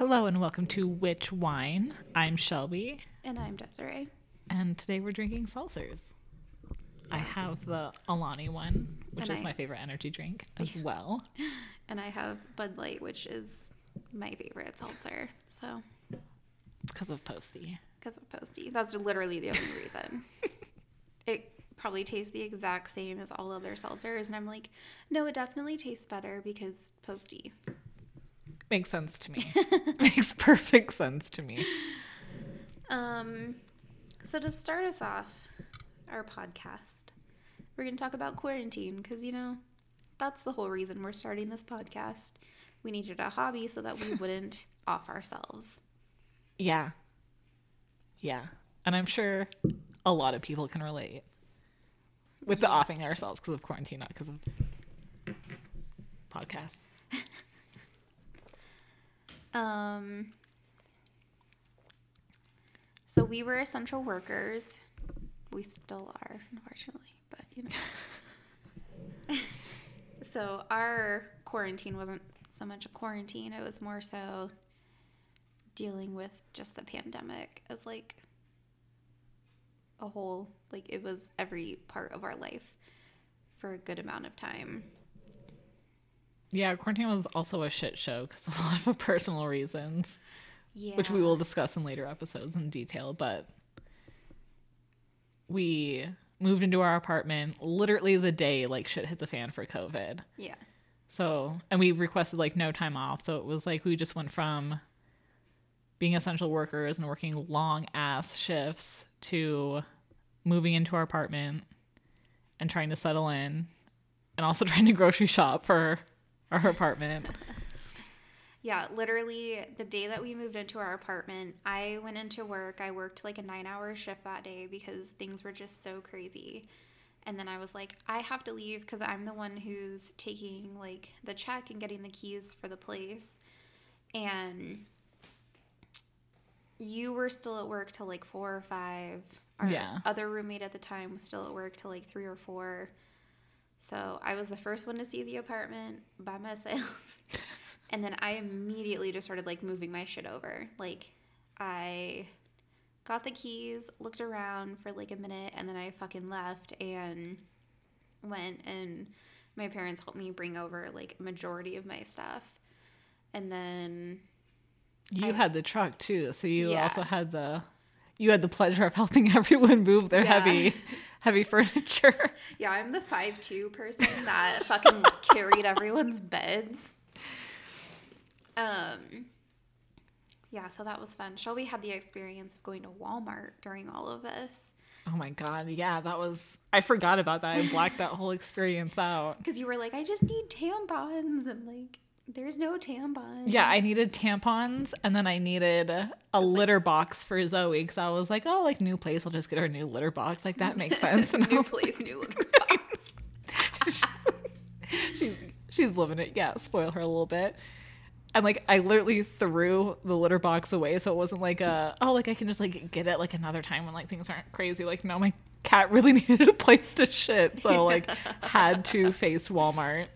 Hello and welcome to Witch Wine. I'm Shelby, And I'm Desiree. and today we're drinking seltzers. I have the Alani one, which And is I- my favorite energy drink as well. And I have Bud Light, which is my favorite seltzer. So, because of Posty. because of Posty. That's literally the only reason. it probably tastes the exact same as all other seltzers. And I'm like, no, it definitely tastes better because Posty. Makes sense to me. Makes perfect sense to me. Um, so to start us off, our podcast, we're going to talk about quarantine because, you know, that's the whole reason we're starting this podcast. We needed a hobby so that we wouldn't off ourselves. Yeah. Yeah. And I'm sure a lot of people can relate with the offing ourselves because of quarantine, not because of podcasts. Um, so we were essential workers. We still are, unfortunately, but you know. so our quarantine wasn't so much a quarantine, it was more so dealing with just the pandemic as like a whole, like it was every part of our life for a good amount of time. Yeah, quarantine was also a shit show because of a lot of personal reasons, Yeah. which we will discuss in later episodes in detail. But we moved into our apartment literally the day like shit hit the fan for COVID. Yeah. So, and we requested like no time off. So it was like we just went from being essential workers and working long ass shifts to moving into our apartment and trying to settle in and also trying to grocery shop for our apartment. Yeah, literally the day that we moved into our apartment, I went into work. I worked like a nine hour shift that day because things were just so crazy. And then I was like, I have to leave because I'm the one who's taking like the check and getting the keys for the place. And you were still at work till like four or five. Our Yeah. other roommate at the time was still at work till like three or four. So I was the first one to see the apartment by myself. and then I immediately just started like moving my shit over. Like I got the keys, looked around for like a minute, and then I fucking left and went and my parents helped me bring over like majority of my stuff. And then You I- had the truck too, so you Yeah. also had the you had the pleasure of helping everyone move their Yeah. heavy heavy furniture. Yeah, I'm the five two person that fucking carried everyone's beds. Um yeah, so that was fun. Shelby had the experience of going to Walmart during all of this. Oh my god, yeah, that was I forgot about that. I blacked that whole experience out. Because you were like, I just need tampons and like there's no tampons. Yeah, I needed tampons and then I needed a litter box for Zoe because I was like, oh, like new place, I'll just get her a new litter box. Like that makes sense. And new place, new litter box. she she's living it. Yeah, spoil her a little bit. And like I literally threw the litter box away, so it wasn't like a oh like I can just like get it like another time when like things aren't crazy. Like no, my cat really needed a place to shit, so like had to face Walmart.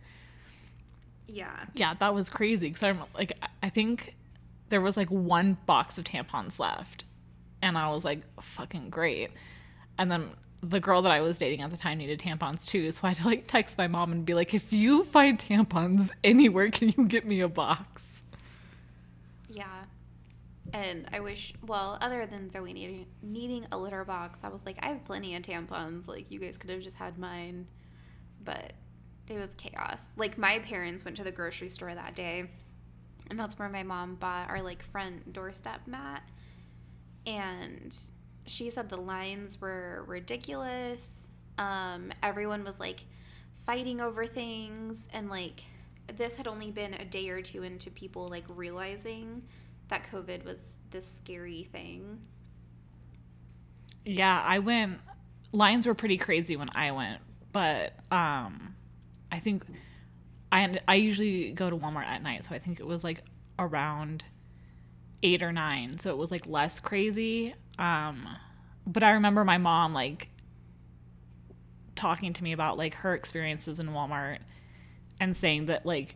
Yeah. Yeah, that was crazy because I'm like I- I think there was like one box of tampons left, and I was like fucking great. And then the girl that I was dating at the time needed tampons too, so I had to like text my mom and be like, if you find tampons anywhere, can you get me a box? Yeah. And I wish, well, other than Zoe needing, needing a litter box, I was like, I have plenty of tampons. Like, you guys could have just had mine. But it was chaos. Like, my parents went to the grocery store that day, and that's where my mom bought our, like, front doorstep mat. And she said the lines were ridiculous. Um, everyone was, like, fighting over things. And, like, this had only been a day or two into people, like, realizing that COVID was this scary thing. Yeah, I went. Lines were pretty crazy when I went, but um, I think I I usually go to Walmart at night, so I think it was like around eight or nine, so it was like less crazy. Um, but I remember my mom like talking to me about like her experiences in Walmart and saying that like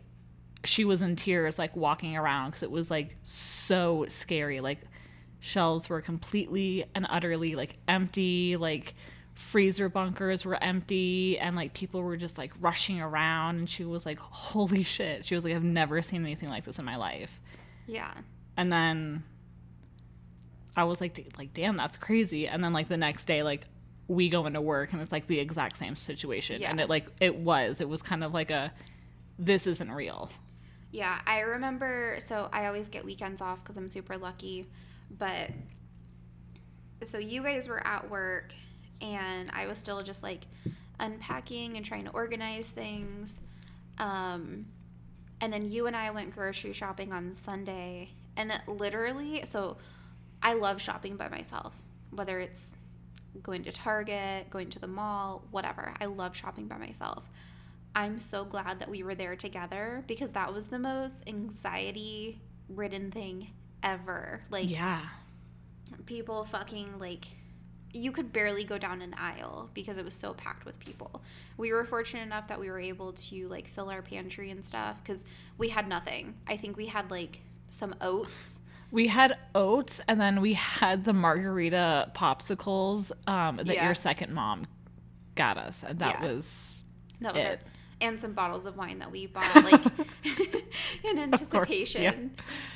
she was in tears like walking around because it was like so scary like shelves were completely and utterly like empty like freezer bunkers were empty and like people were just like rushing around and she was like holy shit she was like i've never seen anything like this in my life Yeah. and then i was like like damn that's crazy and then like the next day like we go into work and it's like the exact same situation and it like it was it was kind of like a this isn't real Yeah, I remember. So I always get weekends off because I'm super lucky. But so you guys were at work, and I was still just like unpacking and trying to organize things. Um, and then you and I went grocery shopping on Sunday, and it literally, so I love shopping by myself, whether it's going to Target, going to the mall, whatever. I love shopping by myself. I'm so glad that we were there together because that was the most anxiety ridden thing ever. Like yeah people fucking like you could barely go down an aisle because it was so packed with people. We were fortunate enough that we were able to like fill our pantry and stuff cuz we had nothing. I think we had like some oats. We had oats and then we had the margarita popsicles um, that Yeah. your second mom got us. And that Yeah. was That was It. our and some bottles of wine that we bought like in yeah. anticipation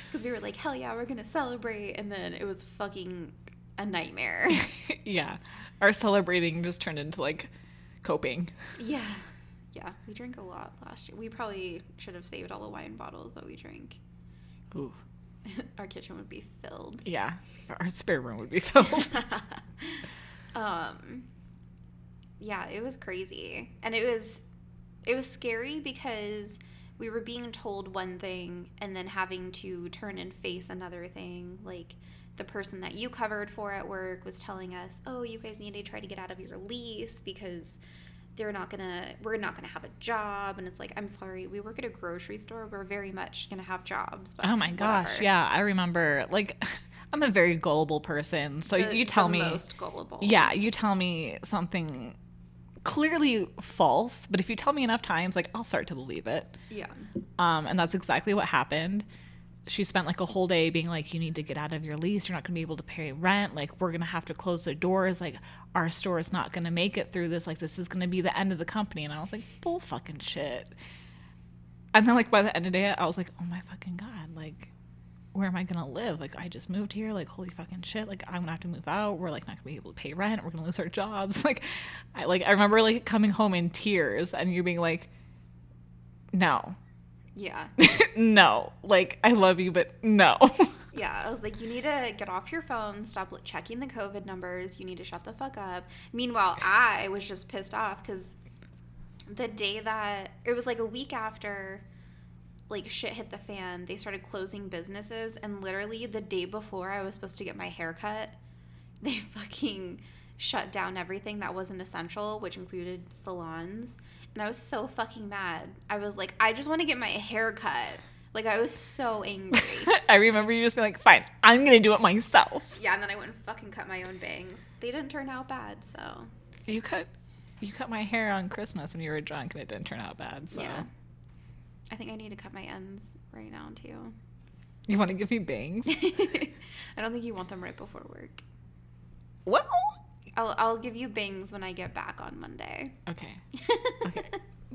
because we were like hell yeah we're gonna celebrate and then it was fucking a nightmare yeah. Our celebrating just turned into like coping. yeah yeah we drank a lot last year we probably should have saved all the wine bottles that we drank Ooh. our kitchen would be filled Yeah. Our spare room would be filled. um yeah it was crazy and it was it was scary because we were being told one thing and then having to turn and face another thing like the person that you covered for at work was telling us oh you guys need to try to get out of your lease because they're not gonna we're not gonna have a job and it's like i'm sorry we work at a grocery store we're very much gonna have jobs but oh my gosh. whatever." Yeah. I remember like I'm a very gullible person. So The- you tell the me most gullible Yeah, you tell me something clearly false, but if you tell me enough times, like I'll start to believe it. yeah Um, and that's exactly what happened. She spent like a whole day being like, "You need to get out of your lease. You're not going to be able to pay rent. Like, we're going to have to close the doors. Like, our store is not going to make it through this. Like, this is going to be the end of the company." And I was like, "Bull fucking shit." And then like by the end of the day, I was like, "Oh my fucking god! Like, where am I gonna live? Like, I just moved here. Like, holy fucking shit! Like, I'm gonna have to move out. We're like not gonna be able to pay rent. We're gonna lose our jobs. Like, I like I remember like coming home in tears and you being like, "No, yeah no. Like, I love you, but no." Yeah, I was like, you need to get off your phone, stop like, checking the COVID numbers. You need to shut the fuck up. Meanwhile, I was just pissed off because the day that it was like a week after like shit hit the fan, they started closing businesses, and literally the day before I was supposed to get my hair cut, they fucking shut down everything that wasn't essential, which included salons. And I was so fucking mad. I was like, I just want to get my hair cut. Like I was so angry. I remember you just being like, "Fine, I'm gonna do it myself." Yeah, and then I went and fucking cut my own bangs. They didn't turn out bad, so You cut, you cut my hair on Christmas when you were drunk, and it didn't turn out bad. So yeah. I think I need to cut my ends right now too. you want to give me bangs? I don't think you want them right before work. well, I'll I'll give you bangs when I get back on Monday. okay, okay,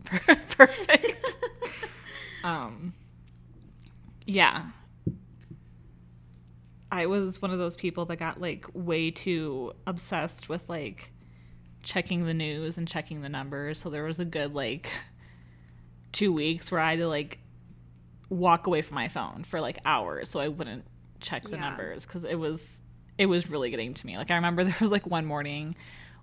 perfect. um, yeah. I was one of those people that got like way too obsessed with like checking the news and checking the numbers. So there was a good like two weeks where I had to like walk away from my phone for like hours so I wouldn't check the Yeah. numbers because it was it was really getting to me. Like I remember there was like one morning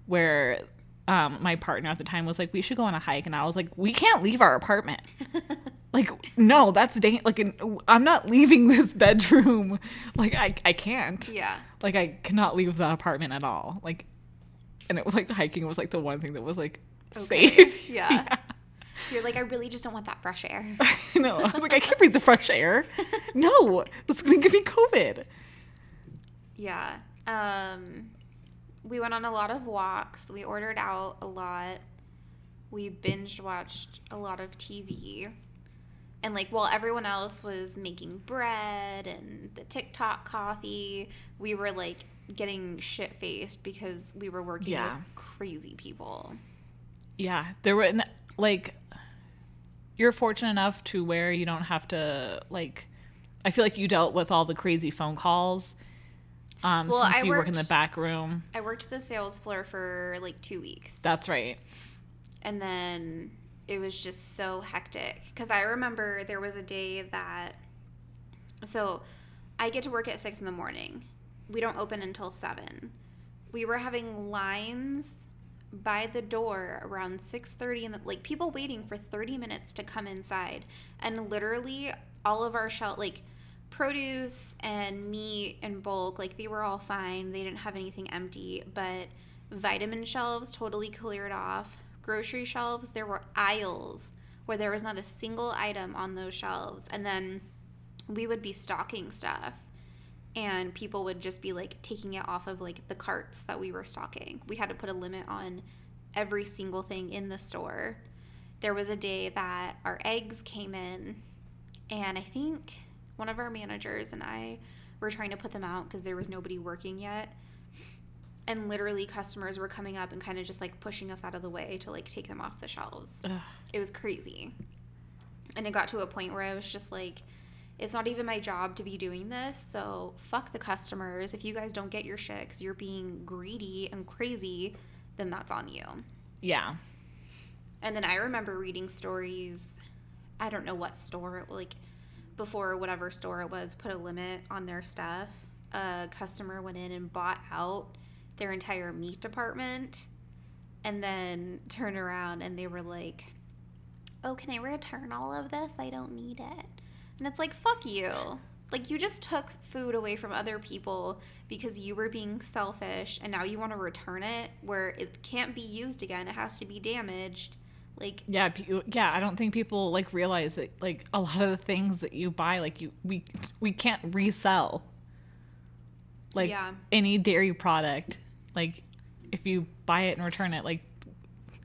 where um, my partner at the time was like, "We should go on a hike," and I was like, "We can't leave our apartment." like, no, that's dang- like an, I'm not leaving this bedroom. Like I I can't. yeah. Like I cannot leave the apartment at all. Like, and it was like hiking was like the one thing that was like Okay. safe. Yeah. You're like, I really just don't want that fresh air. I know. I was like, I can't breathe the fresh air. No, that's gonna give me COVID. Yeah. Um, we went on a lot of walks. We ordered out a lot. We binge watched a lot of TV. And like while everyone else was making bread and the TikTok coffee, we were like getting shit faced because we were working Yeah. with crazy people. Yeah, there were n- like you're fortunate enough to where you don't have to like. I feel like you dealt with all the crazy phone calls. Um, Well, since I you work in the back room. I worked the sales floor for like two weeks. That's right. and then it was just so hectic because i remember there was a day that so i get to work at six in the morning we don't open until seven we were having lines by the door around 6.30 in the like people waiting for 30 minutes to come inside. And literally all of our shell like produce and meat and bulk like they were all fine. They didn't have anything empty. But vitamin shelves totally cleared off. Grocery shelves there were aisles where there was not a single item on those shelves. And then we would be stocking stuff and people would just be like taking it off of like the carts that we were stocking. We had to put a limit on every single thing in the store. There was a day that our eggs came in and i think one of our managers and i were trying to put them out because there was nobody working yet. And literally customers were coming up and kind of just like pushing us out of the way to like take them off the shelves. Ugh. it was crazy. And it got to a point where i was just like it's not even my job to be doing this so fuck the customers. If you guys don't get your shit because you're being greedy and crazy then that's on you. Yeah. and then i remember reading stories i don't know what store it like before whatever store it was put a limit on their stuff. A customer went in and bought out their entire meat department and then turned around and they were like oh can i return all of this? I don't need it and it's like fuck you like you just took food away from other people because you were being selfish and now you want to return it where it can't be used again it has to be damaged like Yeah, pe- yeah. I don't think people like realize that like a lot of the things that you buy, like you we we can't resell. Like Yeah. any dairy product, like if you buy it and return it, like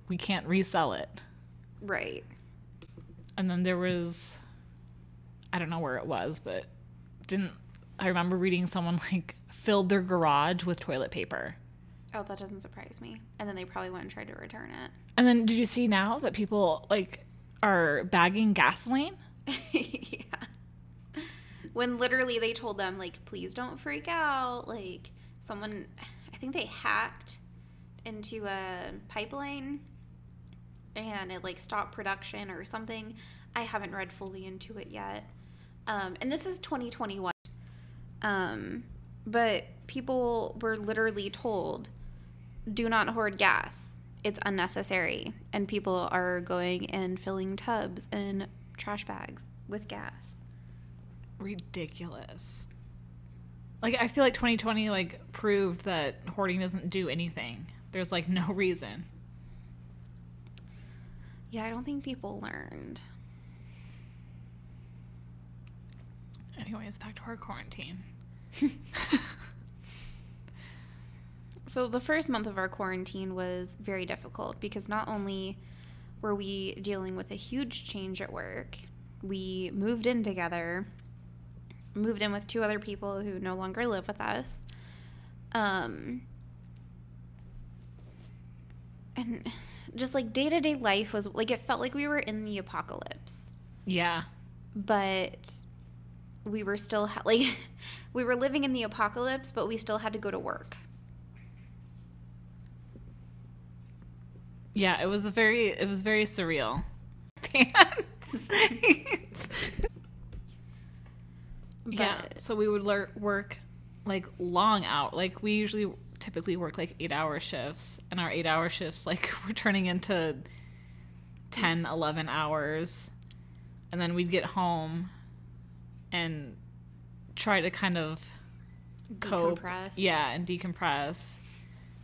we can't resell it. right And then there was, I don't know where it was, but didn't I remember reading someone like filled their garage with toilet paper. oh that doesn't surprise me and then they probably went and tried to return it. And then did you see now that people like are bagging gasoline? yeah when literally they told them like please don't freak out like someone i think they hacked into a pipeline and it like stopped production or something i haven't read fully into it yet um, and this is 2021 um, but people were literally told do not hoard gas it's unnecessary and people are going and filling tubs and trash bags with gas ridiculous. Like I feel like 2020 like proved that hoarding doesn't do anything. There's like no reason. yeah i don't think people learned Anyways, back to our quarantine. So the first month of our quarantine was very difficult because not only were we dealing with a huge change at work, we moved in together, moved in with two other people who no longer live with us. Um, and just like day to day life was like it felt like we were in the apocalypse Yeah. but we were still ha- like we were living in the apocalypse but we still had to go to work Yeah, it was a very it was very surreal. Pants. yeah, so we would work like long out. Like we usually typically work like 8-hour shifts and our 8-hour shifts like were turning into 10, 11 hours. And then we'd get home and try to kind of cope. Decompress. Yeah, and decompress.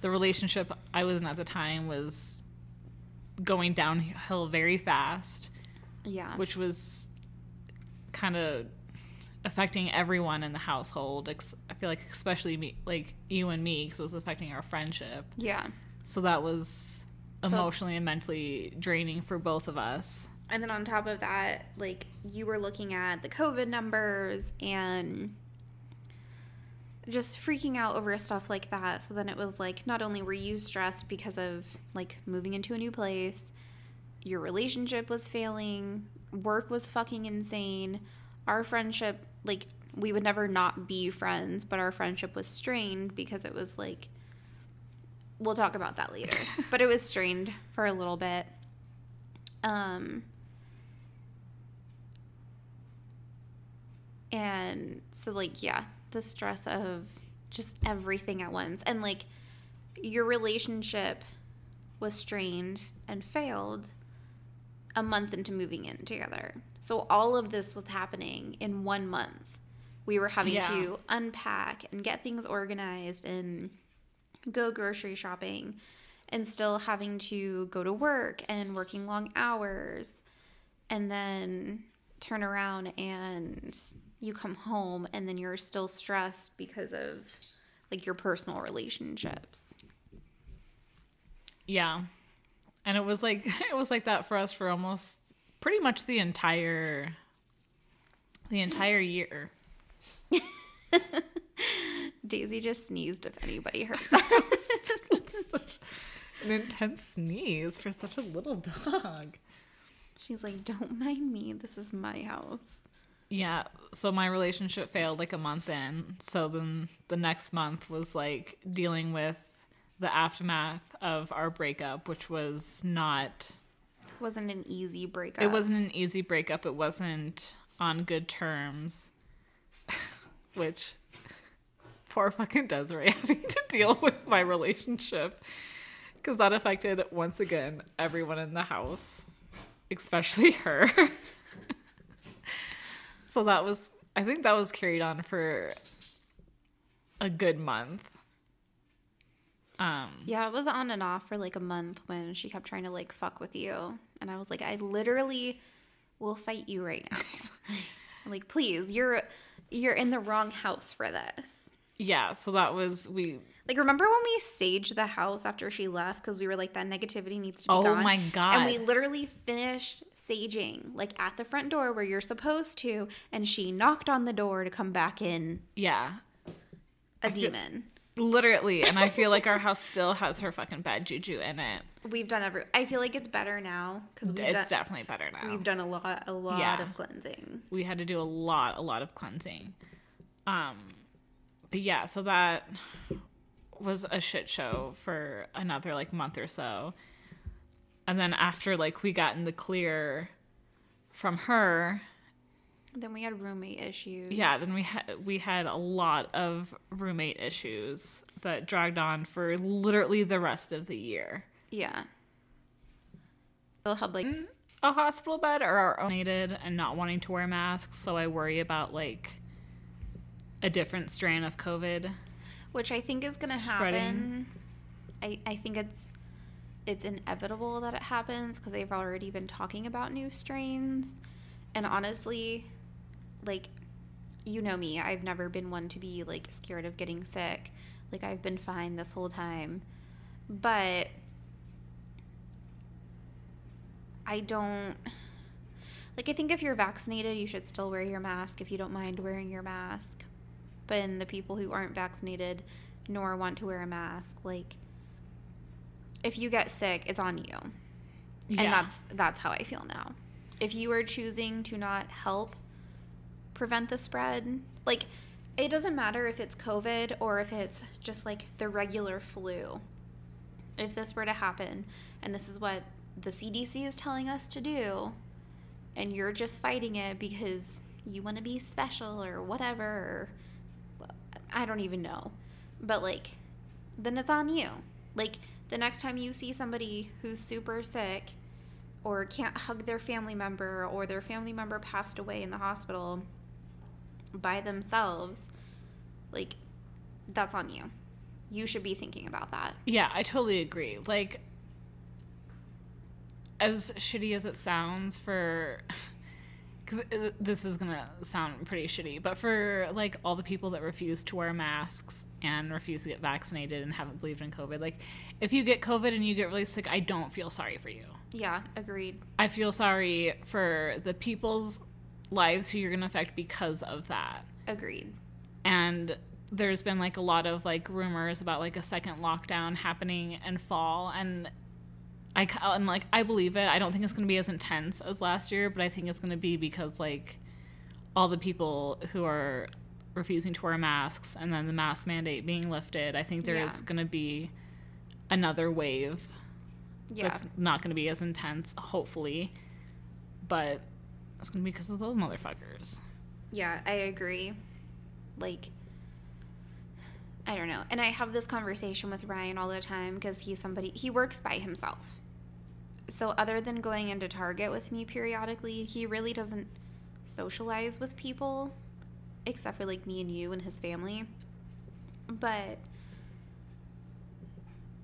The relationship I was in at the time was going downhill very fast, yeah which was kind of affecting everyone in the household. Ex- I feel like especially me, like you and me, because it was affecting our friendship. yeah So that was So- emotionally and mentally draining for both of us. And then on top of that, like you were looking at the COVID numbers and just freaking out over stuff like that. So then it was like not only were you stressed because of like moving into a new place, your relationship was failing, work was fucking insane. Our friendship, like we would never not be friends, but our friendship was strained because it was like we'll talk about that later. but it was strained for a little bit. Um and so like yeah the stress of just everything at once. And like your relationship was strained and failed a month into moving in together. So all of this was happening in one month. We were having Yeah. to unpack and get things organized and go grocery shopping and still having to go to work and working long hours and then turn around and you come home and then you're still stressed because of like your personal relationships. Yeah. And it was like it was like that for us for almost pretty much the entire the entire year. Daisy just sneezed if anybody heard that. Such an intense sneeze for such a little dog. She's like, "Don't mind me. This is my house." Yeah, so my relationship failed like a month in. So then the next month was like dealing with the aftermath of our breakup, which was not Wasn't an easy breakup. it wasn't an easy breakup. It wasn't on good terms. which poor fucking Desiree having to deal with my relationship because that affected once again everyone in the house, especially her. so that was, I think that was carried on for a good month. Um, Yeah, it was on and off for like a month when she kept trying to like fuck with you. And I was like, I literally will fight you right now. like, please, you're you're in the wrong house for this. Yeah, so that was we. Like, remember when we saged the house after she left because we were like, that negativity needs to be Oh gone. my God. And we literally finished saging like at the front door where you're supposed to, and she knocked on the door to come back in Yeah, a feel- demon. literally, and I feel like our house still has her fucking bad juju in it. We've done every. I feel like it's better now because we've It's done definitely better now. we've done a lot a lot Yeah. of cleansing. we had to do a lot a lot of cleansing um but yeah so that was a shit show for another like month or so and then after like we got in the clear from her Then we had roommate issues. yeah then we had we had a lot of roommate issues that dragged on for literally the rest of the year Yeah. Still had like mm, a hospital bed or our own needed and not wanting to wear masks so i worry about like a different strain of covid which I think is gonna happen. I, I think it's it's inevitable that it happens because they've already been talking about new strains. And honestly, like you know me, I've never been one to be like scared of getting sick. Like I've been fine this whole time. But I don't like I think if you're vaccinated, you should still wear your mask if you don't mind wearing your mask. But in the people who aren't vaccinated nor want to wear a mask, like if you get sick, it's on you. yeah And that's that's how I feel now. If you are choosing to not help prevent the spread, like it doesn't matter if it's COVID or if it's just like the regular flu. If this were to happen and this is what the CDC is telling us to do and you're just fighting it because you want to be special or whatever or I don't even know. But like then it's on you. Like the next time you see somebody who's super sick or can't hug their family member or their family member passed away in the hospital by themselves, like that's on you. You should be thinking about that. Yeah, I totally agree. Like, as shitty as it sounds for. Because this is to sound pretty shitty, but for like all the people that refuse to wear masks and refuse to get vaccinated and haven't believed in COVID, like if you get COVID and you get really sick, I don't feel sorry for you. Yeah, agreed. I feel sorry for the people's lives who you're to affect because of that. Agreed. And there's been like a lot of like rumors about like a second lockdown happening in fall and I and like I believe it. I don't think it's going to be as intense as last year, but I think it's going to be because like all the people who are refusing to wear masks and then the mask mandate being lifted, I think there is Yeah. going to be another wave Yeah. that's not going to be as intense, hopefully. But it's going to be because of those motherfuckers. Yeah, I agree. Like, I don't know. And I have this conversation with Ryan all the time because he's somebody, he works by himself. So, other than going into Target with me periodically, he really doesn't socialize with people except for like me and you and his family. But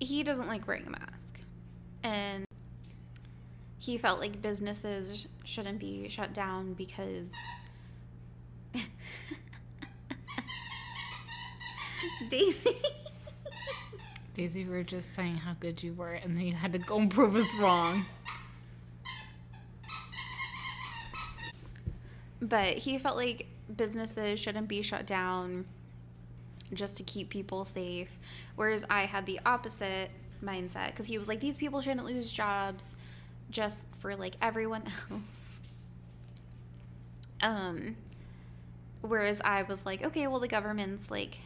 he doesn't like wearing a mask. And he felt like businesses shouldn't be shut down because Daisy. Daisy, we were just saying how good you were, and then you had to go and prove us wrong. but he felt like businesses shouldn't be shut down just to keep people safe. Whereas I had the opposite mindset because he was like, these people shouldn't lose jobs just for like everyone else. Um, whereas I was like, okay, well, the government's like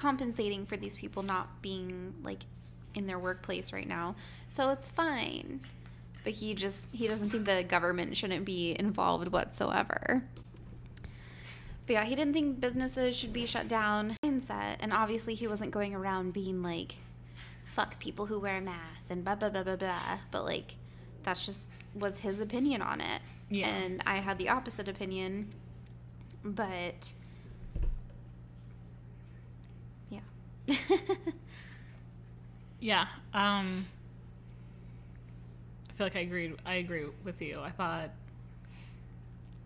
compensating for these people not being like in their workplace right now, so it's fine. But he just he doesn't think the government shouldn't be involved whatsoever. But yeah, he didn't think businesses should be shut down. Mindset, and obviously he wasn't going around being like, "Fuck people who wear masks" and blah blah blah blah blah. But like, that's just was his opinion on it. Yeah. And I had the opposite opinion. But yeah. Um I feel like I agreed I agree with you. I thought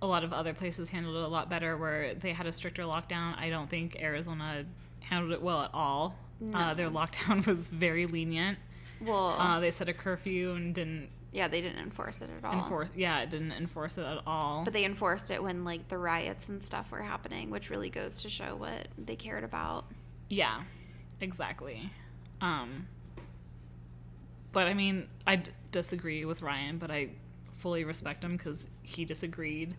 a lot of other places handled it a lot better where they had a stricter lockdown. I don't think Arizona handled it well at all. Uh, their lockdown was very lenient. well, Uh, they set a curfew and didn't yeah, they didn't enforce it at all. enforce. Yeah, it didn't enforce it at all. But they enforced it when like the riots and stuff were happening, which really goes to show what they cared about. Yeah, exactly. Um, but I mean, I d- disagree with Ryan, but I fully respect him because he disagreed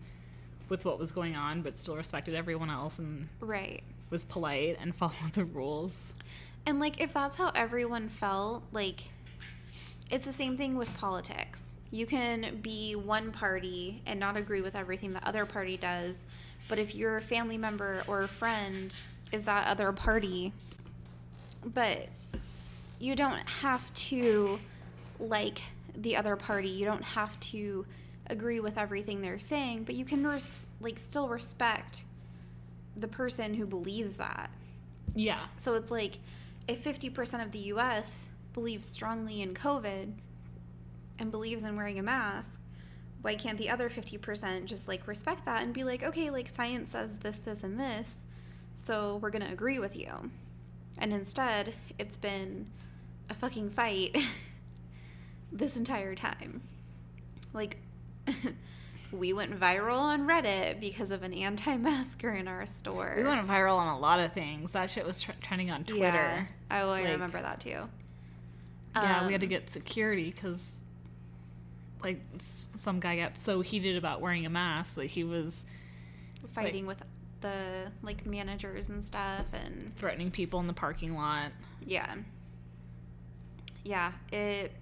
with what was going on, but still respected everyone else and Right. was polite and followed the rules. And like if that's how everyone felt, like it's the same thing with politics. You can be one party and not agree with everything the other party does, but if your family member or friend is that other party, but you don't have to like the other party. You don't have to agree with everything they're saying, but you can res- like still respect the person who believes that. Yeah, So it's like if 50% of the US believes strongly in COVID and believes in wearing a mask, why can't the other 50% just like respect that and be like, okay, like science says this, this, and this, so we're gonna agree with you? And instead, it's been a fucking fight this entire time. Like, we went viral on Reddit because of an anti masker in our store. we went viral on a lot of things. That shit was tr- trending on Twitter. Yeah. Oh, I Like- remember that too. Yeah, we had to Um, get security because, like, s- some guy got so heated about wearing a mask that he was fighting with the like managers and stuff and threatening people in the parking lot. yeah. Yeah, it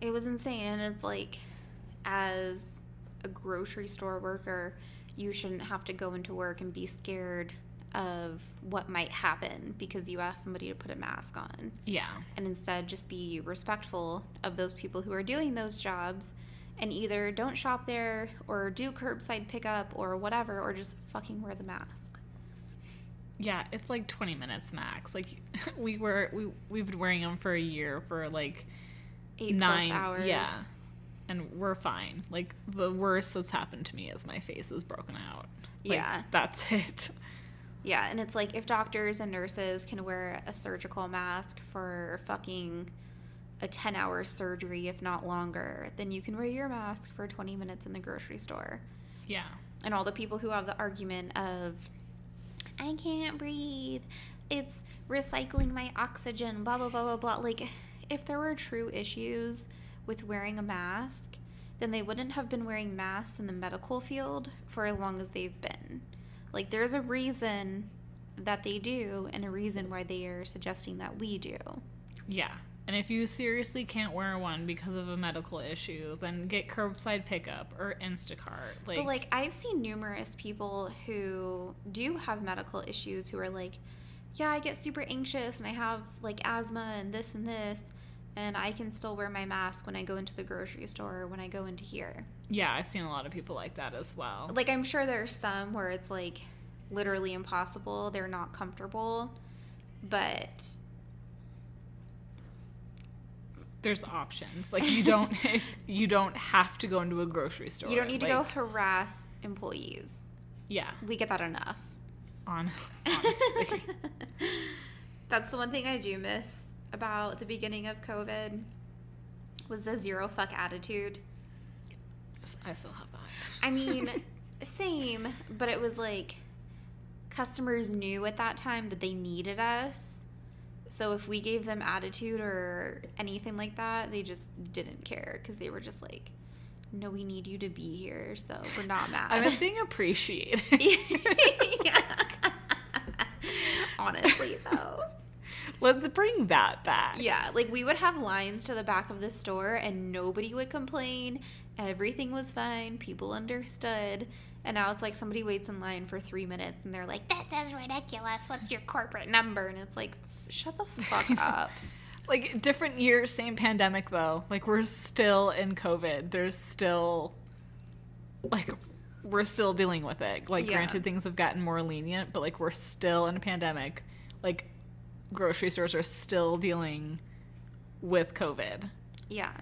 it was insane and it's like as a grocery store worker, you shouldn't have to go into work and be scared of what might happen because you ask somebody to put a mask on. Yeah. and instead just be respectful of those people who are doing those jobs and either don't shop there or do curbside pickup or whatever or just fucking wear the mask. Yeah, it's like 20 minutes max. Like we were we we've been wearing them for a year for like 8 nine plus hours. Yeah. And we're fine. Like the worst that's happened to me is my face is broken out. Like, Yeah. That's it. Yeah, and it's like if doctors and nurses can wear a surgical mask for fucking a 10 hour surgery, if not longer, then you can wear your mask for 20 minutes in the grocery store. Yeah. And all the people who have the argument of, I can't breathe, it's recycling my oxygen, blah, blah, blah, blah, blah. Like, if there were true issues with wearing a mask, then they wouldn't have been wearing masks in the medical field for as long as they've been. Like, there's a reason that they do and a reason why they are suggesting that we do. Yeah. And if you seriously can't wear one because of a medical issue, then get curbside pickup or Instacart. Like, but like I've seen numerous people who do have medical issues who are like, yeah, I get super anxious and I have like asthma and this and this, and I can still wear my mask when I go into the grocery store or when I go into here. yeah, I've seen a lot of people like that as well. Like I'm sure there's some where it's like literally impossible. They're not comfortable, but There's options. Like you don't if you don't have to go into a grocery store. you don't need to go harass employees. Yeah. We get that enough. On honestly. That's the one thing I do miss about the beginning of COVID was the zero fuck attitude. I still have that. I mean, same, but it was like customers knew at that time that they needed us. So if we gave them attitude or anything like that, they just didn't care because they were just like, "No, we need you to be here, so we're not mad." I was being appreciated. Honestly, though. Let's bring that back. Yeah, like we would have lines to the back of the store and nobody would complain. Everything was fine. People understood. And now it's like somebody waits in line for three minutes and they're like, this is ridiculous. What's your corporate number? And it's like, shut the fuck up. Like different years, same pandemic though. Like we're still in COVID. There's still like we're still dealing with it. Like Yeah. granted things have gotten more lenient, but like we're still in a pandemic. Like grocery stores are still dealing with COVID. yeah.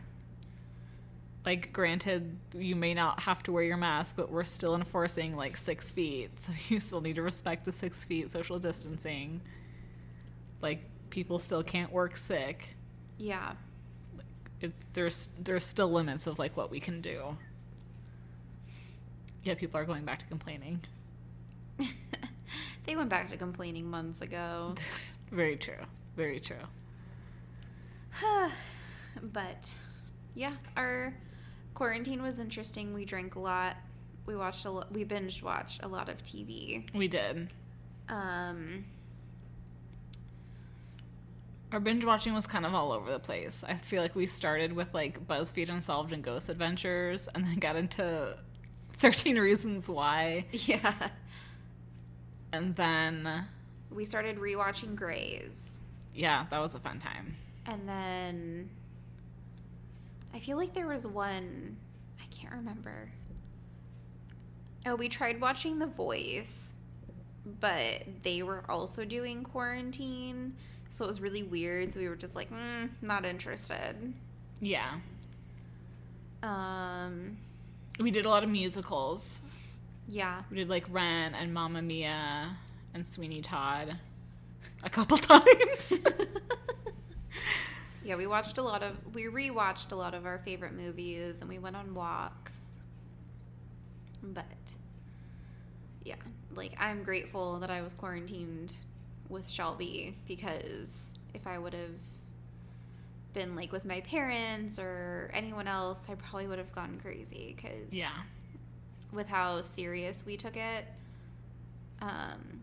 Like granted you may not have to wear your mask, but we're still enforcing like six feet. So you still need to respect the six feet social distancing. Like people still can't work sick. Yeah. it's there's there's still limits of like what we can do. Yeah, people are going back to complaining. they went back to complaining months ago. Very true. Very true. but yeah, our quarantine was interesting. We drank a lot. We watched a lot. We binged watched a lot of TV. We did. Um, Our binge watching was kind of all over the place. I feel like we started with like BuzzFeed Unsolved and Ghost Adventures and then got into 13 Reasons Why yeah. and then We started rewatching Grey's. yeah, that was a fun time. And then I feel like there was one I can't remember. Oh, we tried watching The Voice, but they were also doing quarantine, so it was really weird. So we were just like, mm, not interested. Yeah. Um, We did a lot of musicals. yeah, We did like Rent and Mamma Mia and Sweeney Todd a couple times. yeah. We watched a lot of we rewatched a lot of our favorite movies, and we went on walks. But yeah, like I'm grateful that I was quarantined with Shelby because if I would have been like with my parents or anyone else, I probably would have gone crazy because yeah. with how serious we took it, um,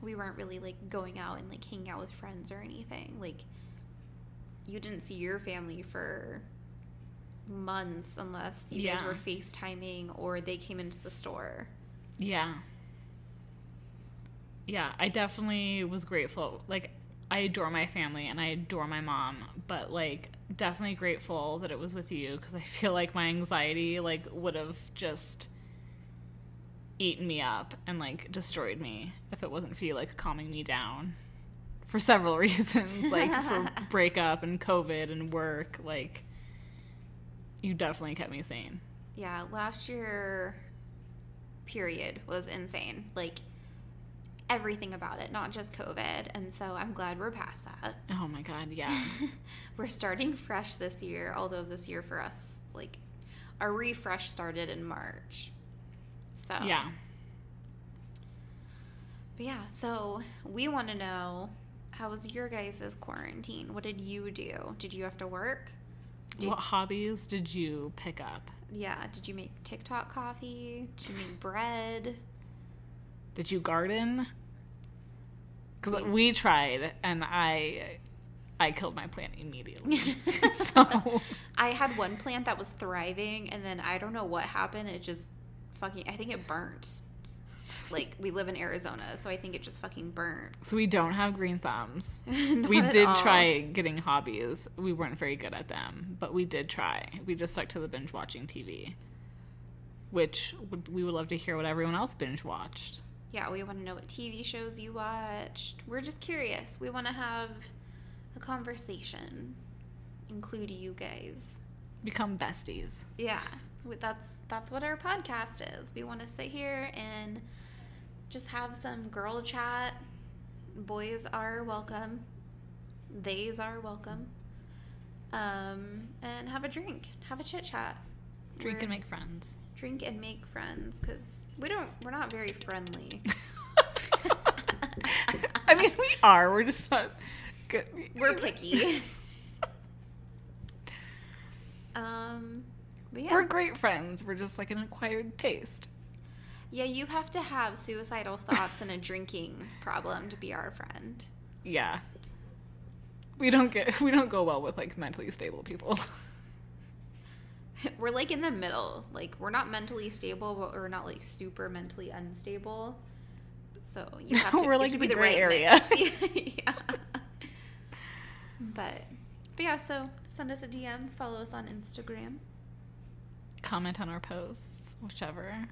we weren't really like going out and like hanging out with friends or anything. Like, you didn't see your family for months unless you guys were FaceTiming or they came into the store. Yeah. Yeah, I definitely was grateful. Like, I adore my family and I adore my mom, but like, definitely grateful that it was with you because I feel like my anxiety like would have just eaten me up and like destroyed me if it wasn't for you like calming me down for several reasons, like for breakup and COVID and work. Like, you definitely kept me sane. Yeah, last year period was insane. Like everything about it, not just COVID. And so I'm glad we're past that. Oh my god, yeah. we're starting fresh this year, although this year for us, like, our refresh started in March. So, yeah. But yeah, so we want to know how was your guys' quarantine? What did you do? Did you have to work? Did, what hobbies did you pick up? Yeah, did you make TikTok coffee? Did you make bread? Did you garden? Because we tried, and I, I killed my plant immediately. so I had one plant that was thriving, and then I don't know what happened. It just fucking. I think it burnt. Like we live in Arizona, so I think it just fucking burnt. So we don't have green thumbs. We did all. try getting hobbies. We weren't very good at them, but we did try. We just stuck to the binge watching TV, which we would love to hear what everyone else binge watched. Yeah, we want to know what TV shows you watched. We're just curious. We want to have a conversation, include you guys. Become besties. Yeah, that's that's what our podcast is. We want to sit here and just have some girl chat. Boys are welcome. They's are welcome. Um, and have a drink, have a chit chat, Drink We're- and make friends. drink and make friends because we don't. We're not very friendly. I mean, we are. We're just not good. We're picky. um, yeah. We're great friends. We're just like an acquired taste. Yeah, you have to have suicidal thoughts and a drinking problem to be our friend. Yeah. We don't get we don't go well with like mentally stable people. We're like in the middle. Like we're not mentally stable, but we're not like super mentally unstable. So you have to. We're, like, to the be the gray right area. yeah. But, but yeah. So send us a DM. Follow us on Instagram. Comment on our posts, whichever.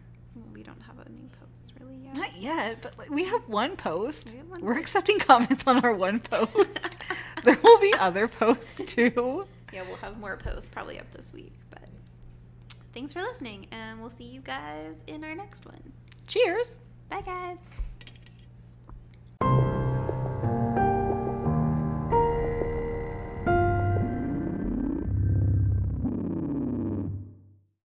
We don't have any posts really yet. Not yet, but like, we have one post. We have one We're post. accepting comments on our one post. there will be other posts too. Yeah, we'll have more posts probably up this week. But thanks for listening, and we'll see you guys in our next one. Cheers. Bye, guys.